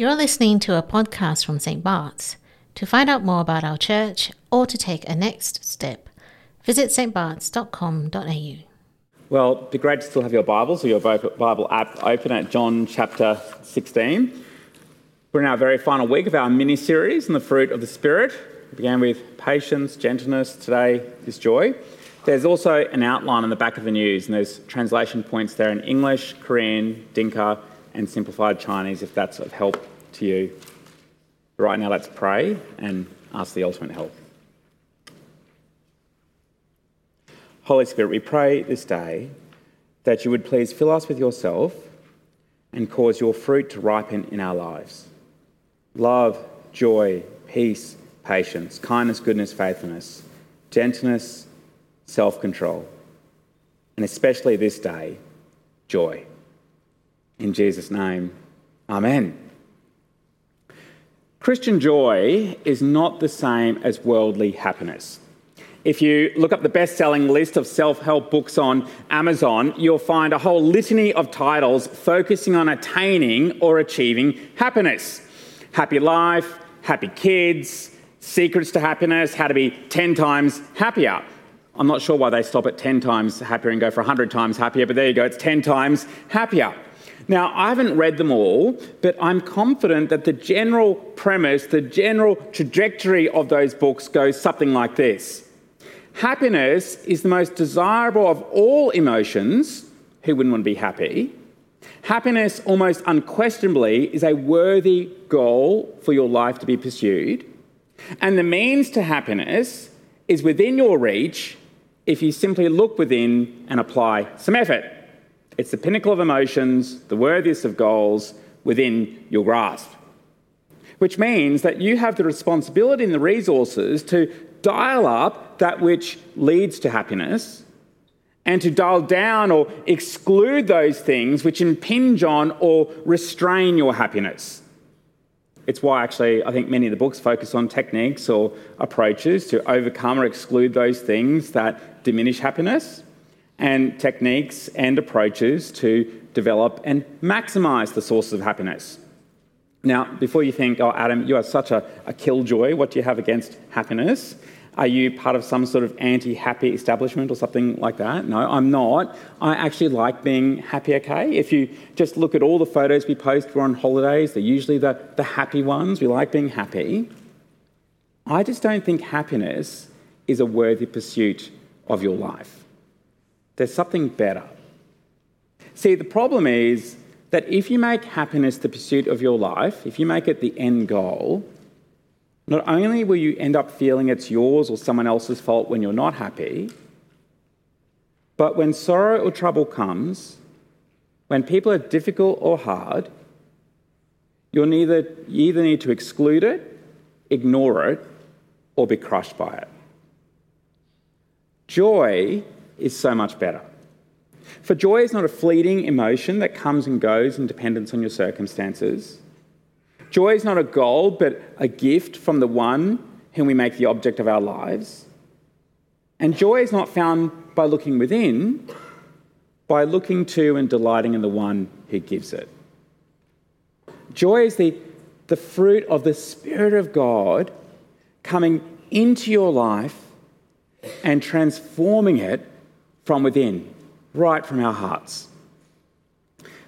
You're listening to a podcast from St. Bart's. To find out more about our church or to take a next step, visit stbarts.com.au. Well, it'd be great to still have your Bibles or your Bible app open at John chapter 16. We're in our very final week of our mini series on the fruit of the Spirit. We began with patience, gentleness, today is joy. There's also an outline on the back of the news, and there's translation points there in English, Korean, Dinka, and simplified Chinese if that's of help to you. Right now, let's pray and ask the ultimate help. Holy Spirit, we pray this day that you would please fill us with yourself and cause your fruit to ripen in our lives. Love, joy, peace, patience, kindness, goodness, faithfulness, gentleness, self control, and especially this day, joy. In Jesus' name, Amen. Christian joy is not the same as worldly happiness. If you look up the best selling list of self help books on Amazon, you'll find a whole litany of titles focusing on attaining or achieving happiness. Happy life, happy kids, secrets to happiness, how to be 10 times happier. I'm not sure why they stop at 10 times happier and go for 100 times happier, but there you go, it's 10 times happier. Now, I haven't read them all, but I'm confident that the general premise, the general trajectory of those books goes something like this Happiness is the most desirable of all emotions. Who wouldn't want to be happy? Happiness, almost unquestionably, is a worthy goal for your life to be pursued. And the means to happiness is within your reach if you simply look within and apply some effort. It's the pinnacle of emotions, the worthiest of goals within your grasp. Which means that you have the responsibility and the resources to dial up that which leads to happiness and to dial down or exclude those things which impinge on or restrain your happiness. It's why, actually, I think many of the books focus on techniques or approaches to overcome or exclude those things that diminish happiness and techniques and approaches to develop and maximize the sources of happiness. Now, before you think, oh, Adam, you are such a, a killjoy, what do you have against happiness? Are you part of some sort of anti happy establishment or something like that? No, I'm not. I actually like being happy, okay? If you just look at all the photos we post, we're on holidays, they're usually the, the happy ones. We like being happy. I just don't think happiness is a worthy pursuit of your life. There's something better. See, the problem is that if you make happiness the pursuit of your life, if you make it the end goal, not only will you end up feeling it's yours or someone else's fault when you're not happy, but when sorrow or trouble comes, when people are difficult or hard, you'll neither, you either need to exclude it, ignore it, or be crushed by it. Joy is so much better. For joy is not a fleeting emotion that comes and goes in dependence on your circumstances. Joy is not a goal, but a gift from the one whom we make the object of our lives. And joy is not found by looking within, by looking to and delighting in the one who gives it. Joy is the, the fruit of the Spirit of God coming into your life and transforming it from within, right from our hearts.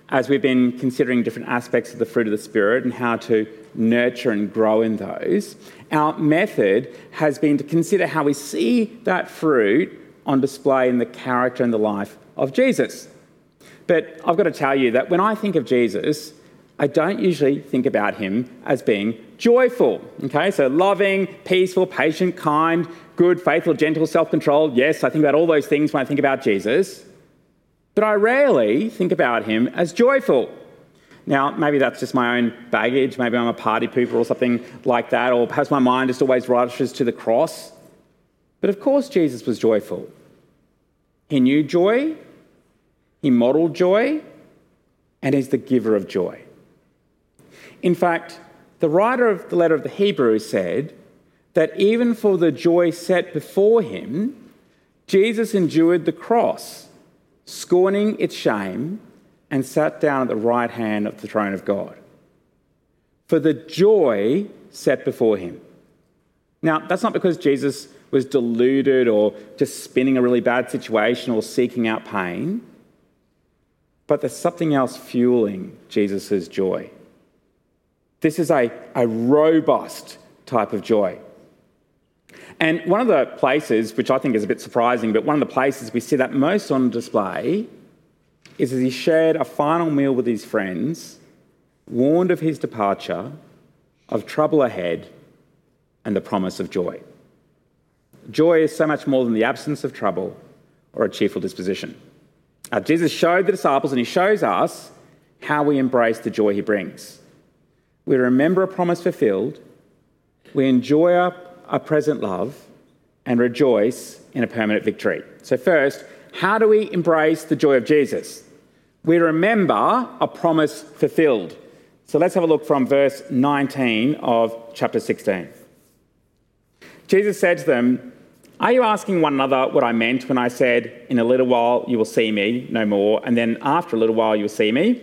As we've been considering different aspects of the fruit of the Spirit and how to nurture and grow in those, our method has been to consider how we see that fruit on display in the character and the life of Jesus. But I've got to tell you that when I think of Jesus, I don't usually think about him as being joyful. Okay, so loving, peaceful, patient, kind, good, faithful, gentle, self controlled. Yes, I think about all those things when I think about Jesus. But I rarely think about him as joyful. Now, maybe that's just my own baggage. Maybe I'm a party pooper or something like that, or perhaps my mind just always rushes to the cross. But of course, Jesus was joyful. He knew joy, he modeled joy, and he's the giver of joy. In fact, the writer of the letter of the Hebrews said that even for the joy set before him, Jesus endured the cross, scorning its shame, and sat down at the right hand of the throne of God. for the joy set before him. Now, that's not because Jesus was deluded or just spinning a really bad situation or seeking out pain, but there's something else fueling Jesus' joy. This is a, a robust type of joy. And one of the places, which I think is a bit surprising, but one of the places we see that most on display is as he shared a final meal with his friends, warned of his departure, of trouble ahead, and the promise of joy. Joy is so much more than the absence of trouble or a cheerful disposition. Uh, Jesus showed the disciples and he shows us how we embrace the joy he brings. We remember a promise fulfilled, we enjoy our, present love, and rejoice in a permanent victory. So, first, how do we embrace the joy of Jesus? We remember a promise fulfilled. So let's have a look from verse 19 of chapter 16. Jesus said to them, Are you asking one another what I meant when I said, In a little while you will see me no more, and then after a little while you will see me?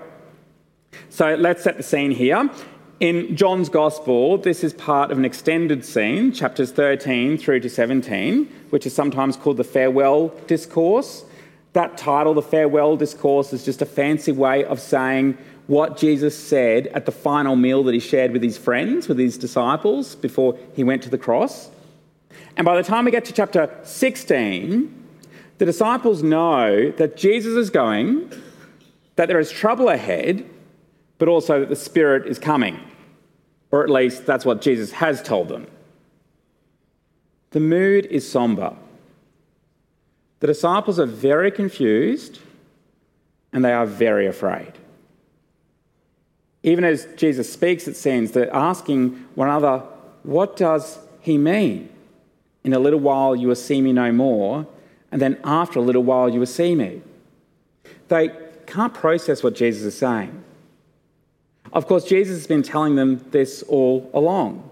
So let's set the scene here. In John's Gospel, this is part of an extended scene, chapters 13 through to 17, which is sometimes called the farewell discourse. That title, the farewell discourse, is just a fancy way of saying what Jesus said at the final meal that he shared with his friends, with his disciples, before he went to the cross. And by the time we get to chapter 16, the disciples know that Jesus is going, that there is trouble ahead, but also that the Spirit is coming. Or at least that's what Jesus has told them. The mood is somber. The disciples are very confused and they are very afraid. Even as Jesus speaks, it seems they're asking one another, What does he mean? In a little while you will see me no more, and then after a little while you will see me. They can't process what Jesus is saying. Of course, Jesus has been telling them this all along,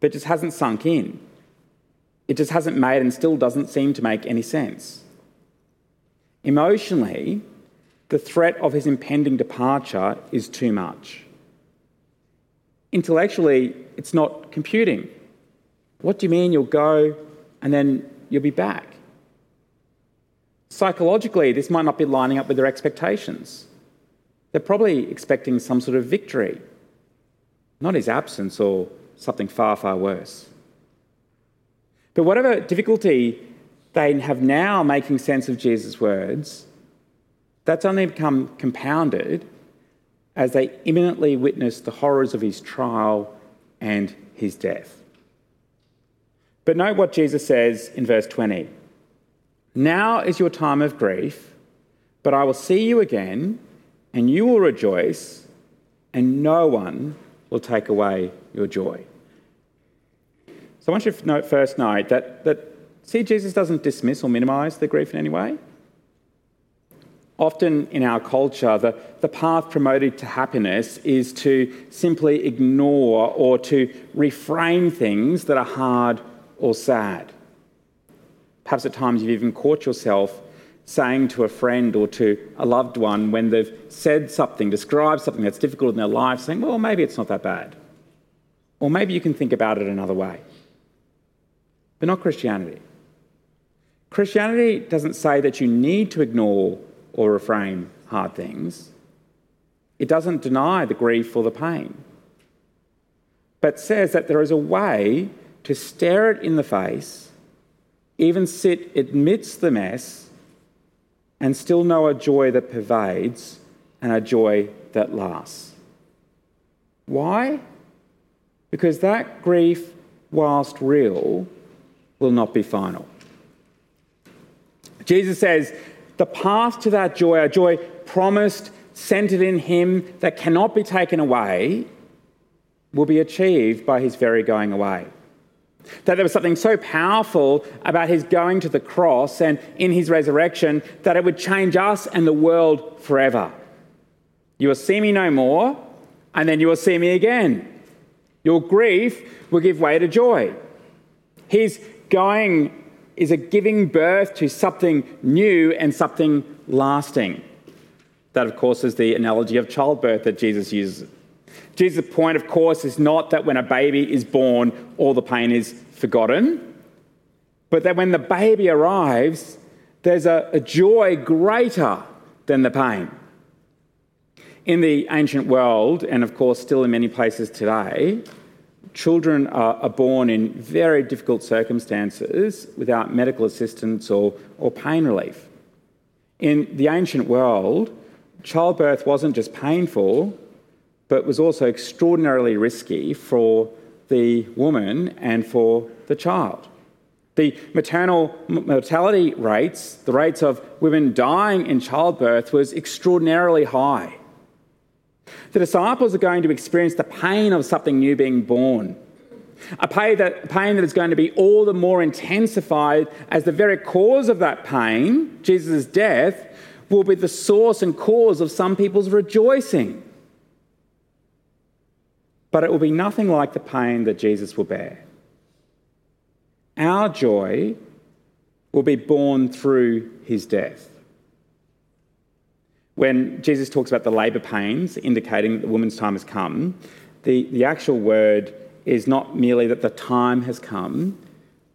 but just hasn't sunk in. It just hasn't made and still doesn't seem to make any sense. Emotionally, the threat of his impending departure is too much. Intellectually, it's not computing. What do you mean you'll go and then you'll be back? Psychologically, this might not be lining up with their expectations. They're probably expecting some sort of victory, not his absence or something far, far worse. But whatever difficulty they have now making sense of Jesus' words, that's only become compounded as they imminently witness the horrors of his trial and his death. But note what Jesus says in verse 20 Now is your time of grief, but I will see you again, and you will rejoice, and no one will take away your joy. So I want you to note, first note that, that, see, Jesus doesn't dismiss or minimize the grief in any way. Often in our culture, the, the path promoted to happiness is to simply ignore or to reframe things that are hard or sad. Perhaps at times you've even caught yourself saying to a friend or to a loved one when they've said something, described something that's difficult in their life, saying, Well, maybe it's not that bad. Or maybe you can think about it another way but not Christianity. Christianity doesn't say that you need to ignore or reframe hard things. It doesn't deny the grief or the pain, but says that there is a way to stare it in the face, even sit amidst the mess, and still know a joy that pervades and a joy that lasts. Why? Because that grief, whilst real, will not be final. Jesus says, the path to that joy, a joy promised, centered in Him, that cannot be taken away, will be achieved by his very going away. That there was something so powerful about his going to the cross and in his resurrection that it would change us and the world forever. You will see me no more, and then you will see me again. Your grief will give way to joy. His going is a giving birth to something new and something lasting. That, of course, is the analogy of childbirth that Jesus uses. Jesus' point, of course, is not that when a baby is born, all the pain is forgotten, but that when the baby arrives, there's a, a joy greater than the pain. In the ancient world, and of course still in many places today, children are, are born in very difficult circumstances without medical assistance or, or pain relief. In the ancient world, childbirth wasn't just painful, but was also extraordinarily risky for the woman and for the child. The maternal mortality rates, the rates of women dying in childbirth, was extraordinarily high. The disciples are going to experience the pain of something new being born. A pain that, pain that is going to be all the more intensified as the very cause of that pain, Jesus' death, will be the source and cause of some people's rejoicing. But it will be nothing like the pain that Jesus will bear. Our joy will be born through his death. When Jesus talks about the labour pains, indicating that the woman's time has come, the, the actual word is not merely that the time has come,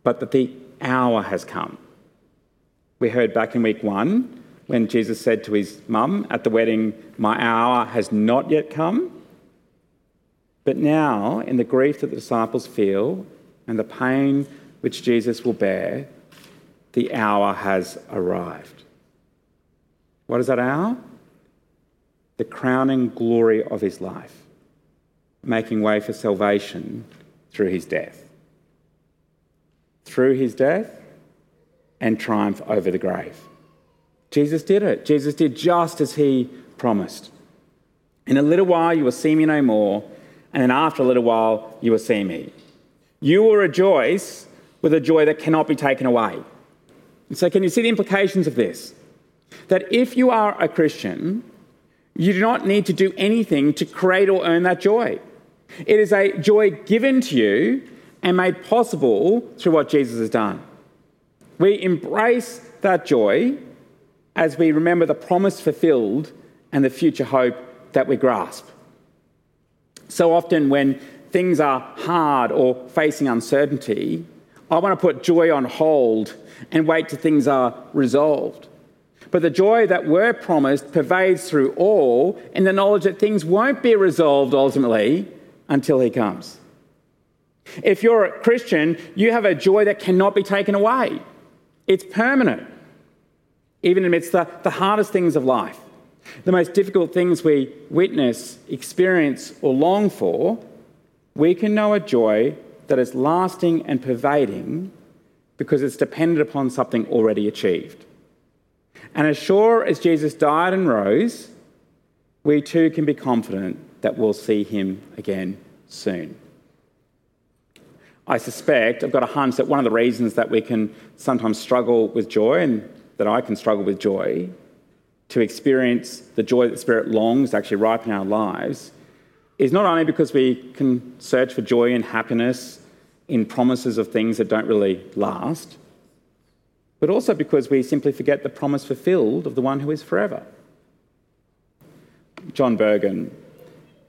but that the hour has come. We heard back in week one when Jesus said to his mum at the wedding, My hour has not yet come. But now, in the grief that the disciples feel and the pain which Jesus will bear, the hour has arrived. What is that hour? The crowning glory of his life, making way for salvation through his death. Through his death and triumph over the grave. Jesus did it. Jesus did just as he promised. In a little while you will see me no more, and then after a little while you will see me. You will rejoice with a joy that cannot be taken away. So, can you see the implications of this? That if you are a Christian, you do not need to do anything to create or earn that joy. It is a joy given to you and made possible through what Jesus has done. We embrace that joy as we remember the promise fulfilled and the future hope that we grasp. So often, when things are hard or facing uncertainty, I want to put joy on hold and wait till things are resolved. But the joy that we're promised pervades through all in the knowledge that things won't be resolved ultimately until He comes. If you're a Christian, you have a joy that cannot be taken away, it's permanent, even amidst the, the hardest things of life. The most difficult things we witness, experience, or long for, we can know a joy that is lasting and pervading because it's dependent upon something already achieved. And as sure as Jesus died and rose, we too can be confident that we'll see him again soon. I suspect, I've got a hunch that one of the reasons that we can sometimes struggle with joy and that I can struggle with joy to experience the joy that the Spirit longs to actually ripen our lives is not only because we can search for joy and happiness in promises of things that don't really last, but also because we simply forget the promise fulfilled of the one who is forever. John Bergen,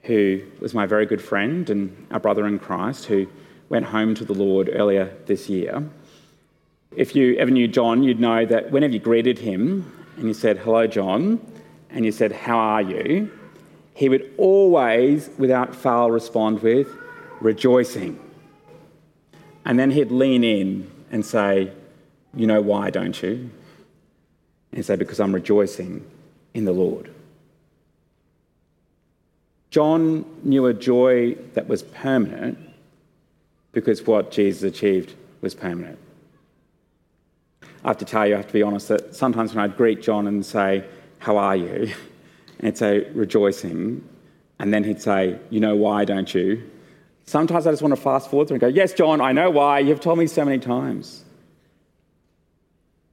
who was my very good friend and our brother in Christ, who went home to the Lord earlier this year. If you ever knew John, you'd know that whenever you greeted him and you said, Hello, John, and you said, How are you? he would always, without fail, respond with rejoicing. And then he'd lean in and say, You know why, don't you? And he'd say, Because I'm rejoicing in the Lord. John knew a joy that was permanent because what Jesus achieved was permanent. I have to tell you, I have to be honest, that sometimes when I'd greet John and say, How are you? and he'd say, rejoicing. And then he'd say, You know why, don't you? Sometimes I just want to fast forward through and go, Yes, John, I know why. You've told me so many times.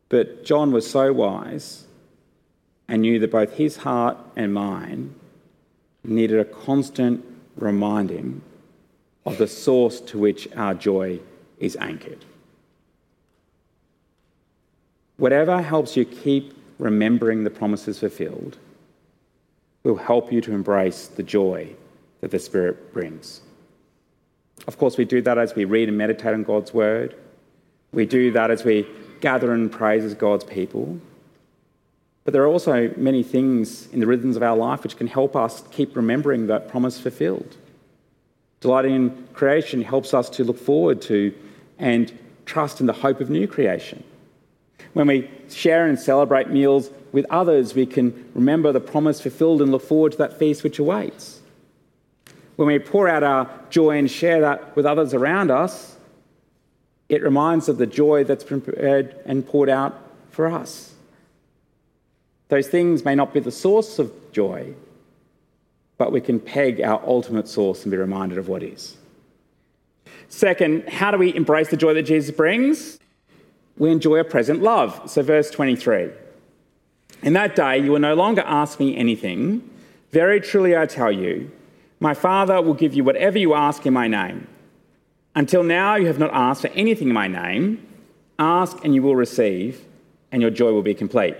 But John was so wise and knew that both his heart and mine needed a constant reminding of the source to which our joy is anchored. Whatever helps you keep remembering the promises fulfilled will help you to embrace the joy that the Spirit brings. Of course, we do that as we read and meditate on God's Word. We do that as we gather and praise as God's people. But there are also many things in the rhythms of our life which can help us keep remembering that promise fulfilled. Delighting in creation helps us to look forward to and trust in the hope of new creation. When we share and celebrate meals with others, we can remember the promise fulfilled and look forward to that feast which awaits. When we pour out our joy and share that with others around us, it reminds of the joy that's been prepared and poured out for us. Those things may not be the source of joy, but we can peg our ultimate source and be reminded of what is. Second, how do we embrace the joy that Jesus brings? We enjoy a present love. So, verse 23 In that day, you will no longer ask me anything. Very truly, I tell you, my Father will give you whatever you ask in my name. Until now, you have not asked for anything in my name. Ask and you will receive, and your joy will be complete.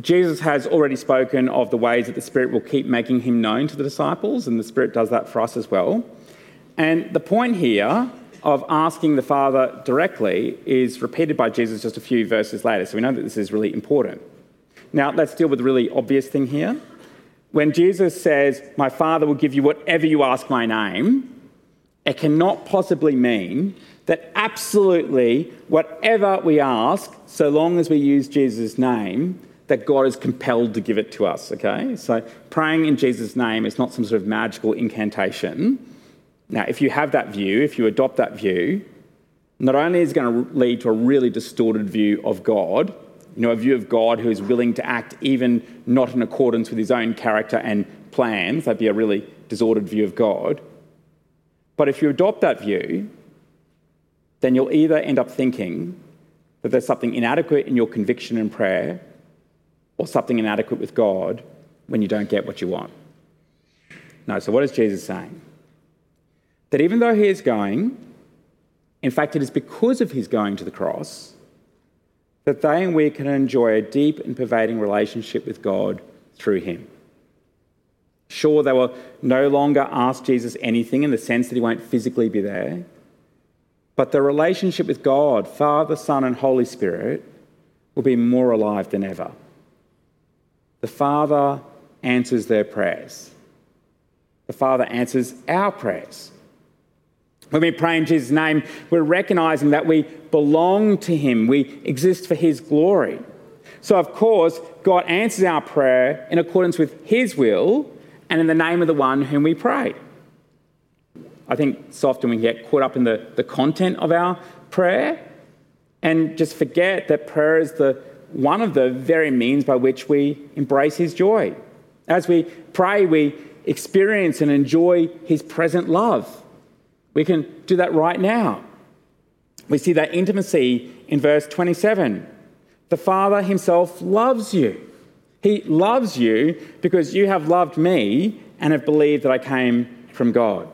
Jesus has already spoken of the ways that the Spirit will keep making him known to the disciples, and the Spirit does that for us as well. And the point here of asking the Father directly is repeated by Jesus just a few verses later, so we know that this is really important. Now, let's deal with the really obvious thing here. When Jesus says, My Father will give you whatever you ask my name, it cannot possibly mean that absolutely whatever we ask, so long as we use Jesus' name, that God is compelled to give it to us, okay? So praying in Jesus' name is not some sort of magical incantation. Now, if you have that view, if you adopt that view, not only is it going to lead to a really distorted view of God, you know, a view of God who is willing to act even not in accordance with his own character and plans, that'd be a really disordered view of God. But if you adopt that view, then you'll either end up thinking that there's something inadequate in your conviction and prayer, or something inadequate with God when you don't get what you want. No, so what is Jesus saying? That even though he is going, in fact, it is because of his going to the cross that they and we can enjoy a deep and pervading relationship with God through him. Sure, they will no longer ask Jesus anything in the sense that he won't physically be there, but the relationship with God, Father, Son, and Holy Spirit, will be more alive than ever the Father answers their prayers. The Father answers our prayers. When we pray in Jesus' name, we're recognizing that we belong to Him, we exist for His glory. So, of course, God answers our prayer in accordance with His will and in the name of the one whom we pray. I think so often we get caught up in the, the content of our prayer and just forget that prayer is the one of the very means by which we embrace His joy. As we pray, we experience and enjoy His present love. We can do that right now. We see that intimacy in verse 27. The Father Himself loves you. He loves you because you have loved me and have believed that I came from God.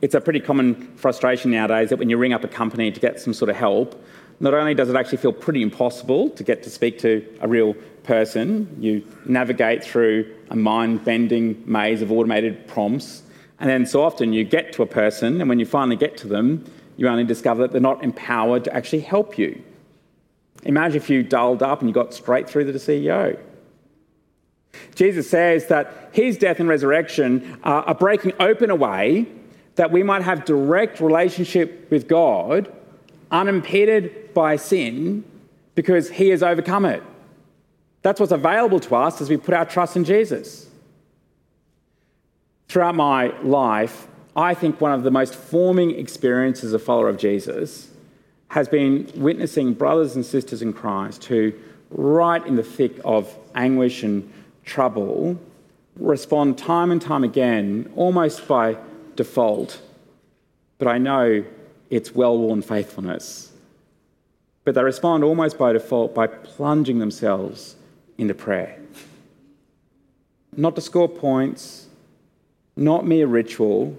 It's a pretty common frustration nowadays that when you ring up a company to get some sort of help, not only does it actually feel pretty impossible to get to speak to a real person, you navigate through a mind bending maze of automated prompts, and then so often you get to a person, and when you finally get to them, you only discover that they're not empowered to actually help you. Imagine if you dialed up and you got straight through to the CEO. Jesus says that his death and resurrection are breaking open a way that we might have direct relationship with God unimpeded by sin because he has overcome it. That's what's available to us as we put our trust in Jesus. Throughout my life, I think one of the most forming experiences as a follower of Jesus has been witnessing brothers and sisters in Christ who, right in the thick of anguish and trouble, respond time and time again, almost by default, but I know it's well worn faithfulness. But they respond almost by default by plunging themselves into prayer. Not to score points, not mere ritual,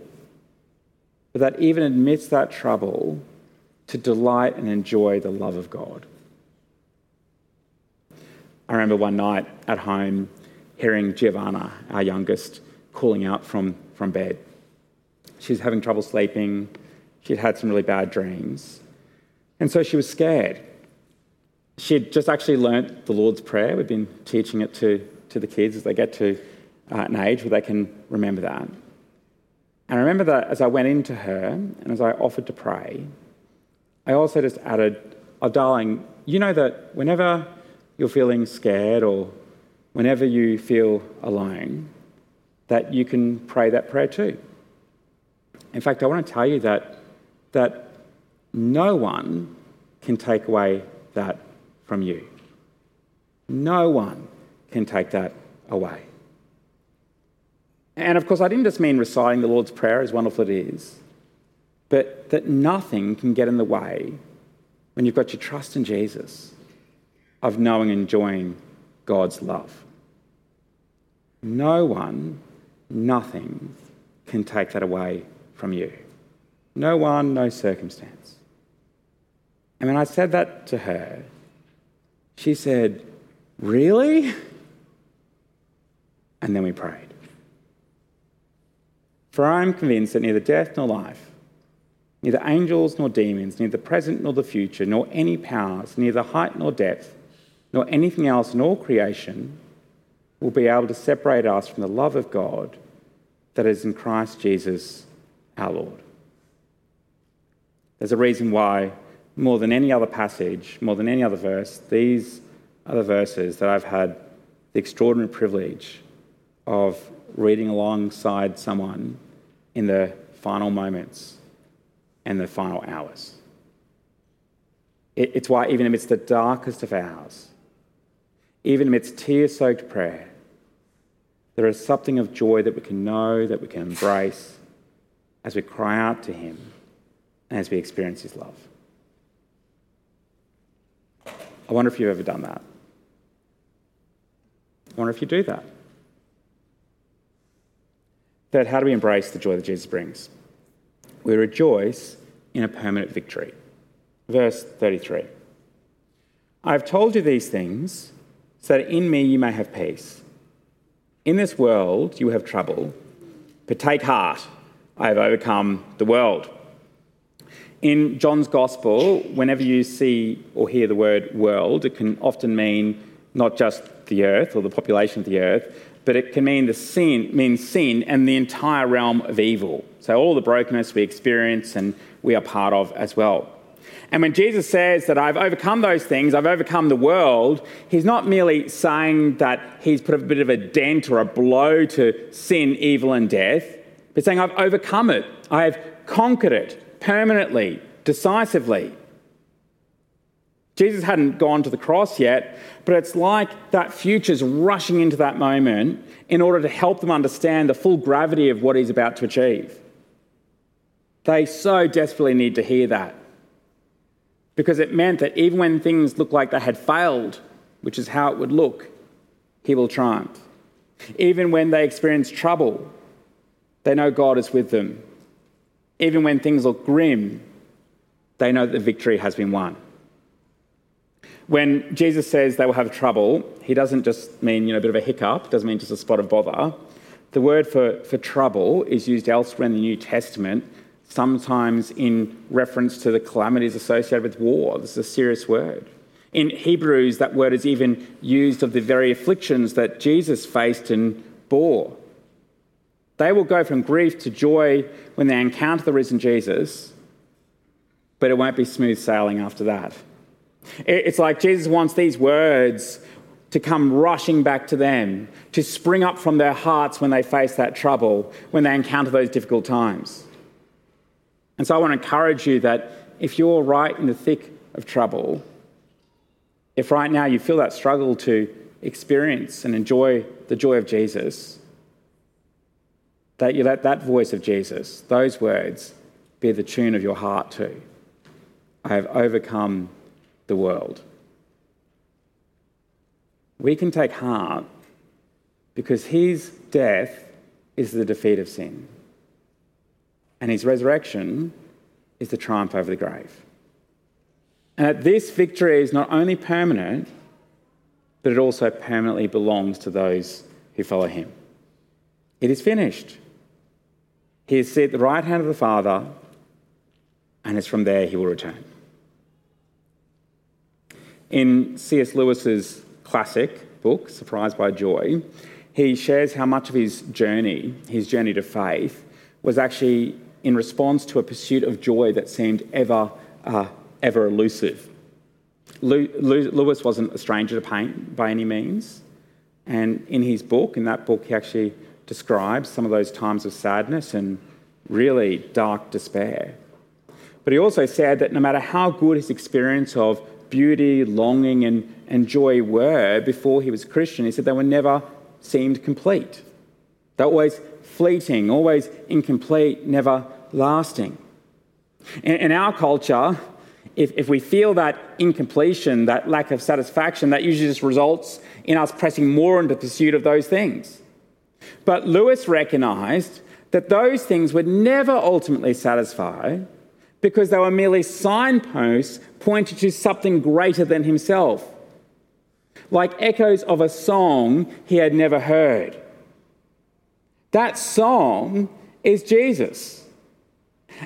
but that even amidst that trouble, to delight and enjoy the love of God. I remember one night at home hearing Giovanna, our youngest, calling out from, from bed. She was having trouble sleeping. She'd had some really bad dreams. And so she was scared. She'd just actually learnt the Lord's Prayer. We've been teaching it to, to the kids as they get to uh, an age where they can remember that. And I remember that as I went into her and as I offered to pray, I also just added, Oh, darling, you know that whenever you're feeling scared or whenever you feel alone, that you can pray that prayer too. In fact, I want to tell you that, that no one can take away that from you. No one can take that away. And of course, I didn't just mean reciting the Lord's Prayer, as wonderful it is, but that nothing can get in the way when you've got your trust in Jesus of knowing and enjoying God's love. No one, nothing can take that away from you. No one, no circumstance. And when I said that to her, she said, Really? And then we prayed. For I am convinced that neither death nor life, neither angels nor demons, neither present nor the future, nor any powers, neither height nor depth, nor anything else in all creation will be able to separate us from the love of God that is in Christ Jesus our Lord. There's a reason why, more than any other passage, more than any other verse, these are the verses that I've had the extraordinary privilege of reading alongside someone in the final moments and the final hours. It's why, even amidst the darkest of hours, even amidst tear soaked prayer, there is something of joy that we can know, that we can embrace as we cry out to Him and as we experience His love. I wonder if you've ever done that. I wonder if you do that. Third, how do we embrace the joy that Jesus brings? We rejoice in a permanent victory. Verse 33 I have told you these things so that in me you may have peace. In this world you have trouble, but take heart, I have overcome the world. In John's Gospel, whenever you see or hear the word world, it can often mean not just the earth or the population of the earth, but it can mean the sin, mean sin and the entire realm of evil. So all the brokenness we experience and we are part of as well. And when Jesus says that I've overcome those things, I've overcome the world, he's not merely saying that he's put a bit of a dent or a blow to sin, evil, and death, but saying I've overcome it. I've conquered it permanently, decisively. Jesus hadn't gone to the cross yet, but it's like that future's rushing into that moment in order to help them understand the full gravity of what he's about to achieve. They so desperately need to hear that because it meant that even when things looked like they had failed, which is how it would look, he will triumph. Even when they experience trouble, they know God is with them. Even when things look grim, they know that the victory has been won. When Jesus says they will have trouble, he doesn't just mean you know, a bit of a hiccup, doesn't mean just a spot of bother. The word for, for trouble is used elsewhere in the New Testament sometimes in reference to the calamities associated with war. This is a serious word. In Hebrews, that word is even used of the very afflictions that Jesus faced and bore. They will go from grief to joy when they encounter the risen Jesus, but it won't be smooth sailing after that. It's like Jesus wants these words to come rushing back to them, to spring up from their hearts when they face that trouble, when they encounter those difficult times. And so I want to encourage you that if you're right in the thick of trouble, if right now you feel that struggle to experience and enjoy the joy of Jesus, that you let that voice of Jesus, those words, be the tune of your heart too. I have overcome the world. We can take heart because his death is the defeat of sin, and his resurrection is the triumph over the grave. And that this victory is not only permanent, but it also permanently belongs to those who follow him. It is finished. He is set at the right hand of the Father, and it's from there he will return. In C.S. Lewis's classic book, Surprised by Joy, he shares how much of his journey, his journey to faith, was actually in response to a pursuit of joy that seemed ever, uh, ever elusive. Lewis wasn't a stranger to pain by any means. And in his book, in that book, he actually describes some of those times of sadness and really dark despair. But he also said that no matter how good his experience of beauty, longing, and, and joy were before he was Christian, he said they were never seemed complete. They're always fleeting, always incomplete, never lasting. In, in our culture, if, if we feel that incompletion, that lack of satisfaction, that usually just results in us pressing more into pursuit of those things. But Lewis recognized that those things would never ultimately satisfy because they were merely signposts pointing to something greater than himself, like echoes of a song he had never heard. That song is Jesus.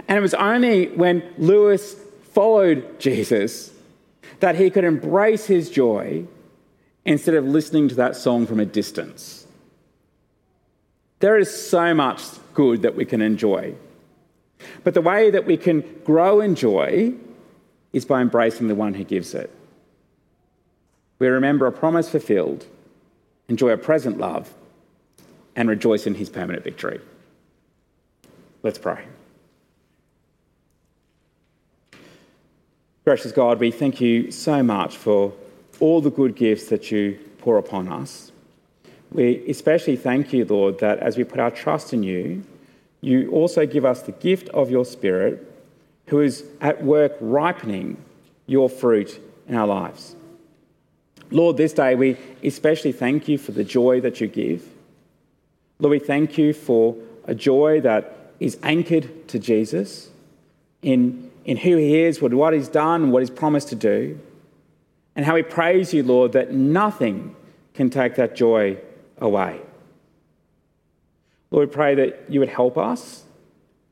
And it was only when Lewis followed Jesus that he could embrace his joy instead of listening to that song from a distance. There is so much good that we can enjoy. But the way that we can grow in joy is by embracing the one who gives it. We remember a promise fulfilled, enjoy a present love, and rejoice in his permanent victory. Let's pray. Gracious God, we thank you so much for all the good gifts that you pour upon us. We especially thank you, Lord, that as we put our trust in you, you also give us the gift of your Spirit, who is at work ripening your fruit in our lives. Lord, this day we especially thank you for the joy that you give. Lord, we thank you for a joy that is anchored to Jesus in in who He is, what He's done, what He's promised to do, and how we praise you, Lord, that nothing can take that joy away. Lord, we pray that you would help us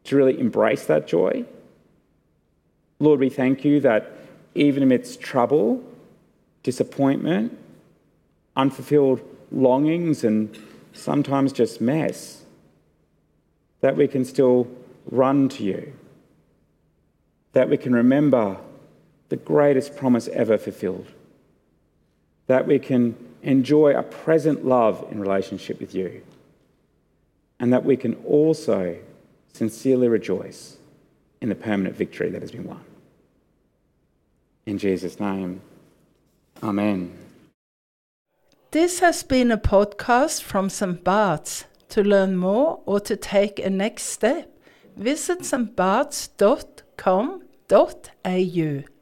to really embrace that joy. Lord, we thank you that even amidst trouble, disappointment, unfulfilled longings, and sometimes just mess, that we can still run to you that we can remember the greatest promise ever fulfilled, that we can enjoy a present love in relationship with you, and that we can also sincerely rejoice in the permanent victory that has been won. In Jesus' name, Amen. This has been a podcast from St. Bart's. To learn more or to take a next step, visit stbarts.com.au.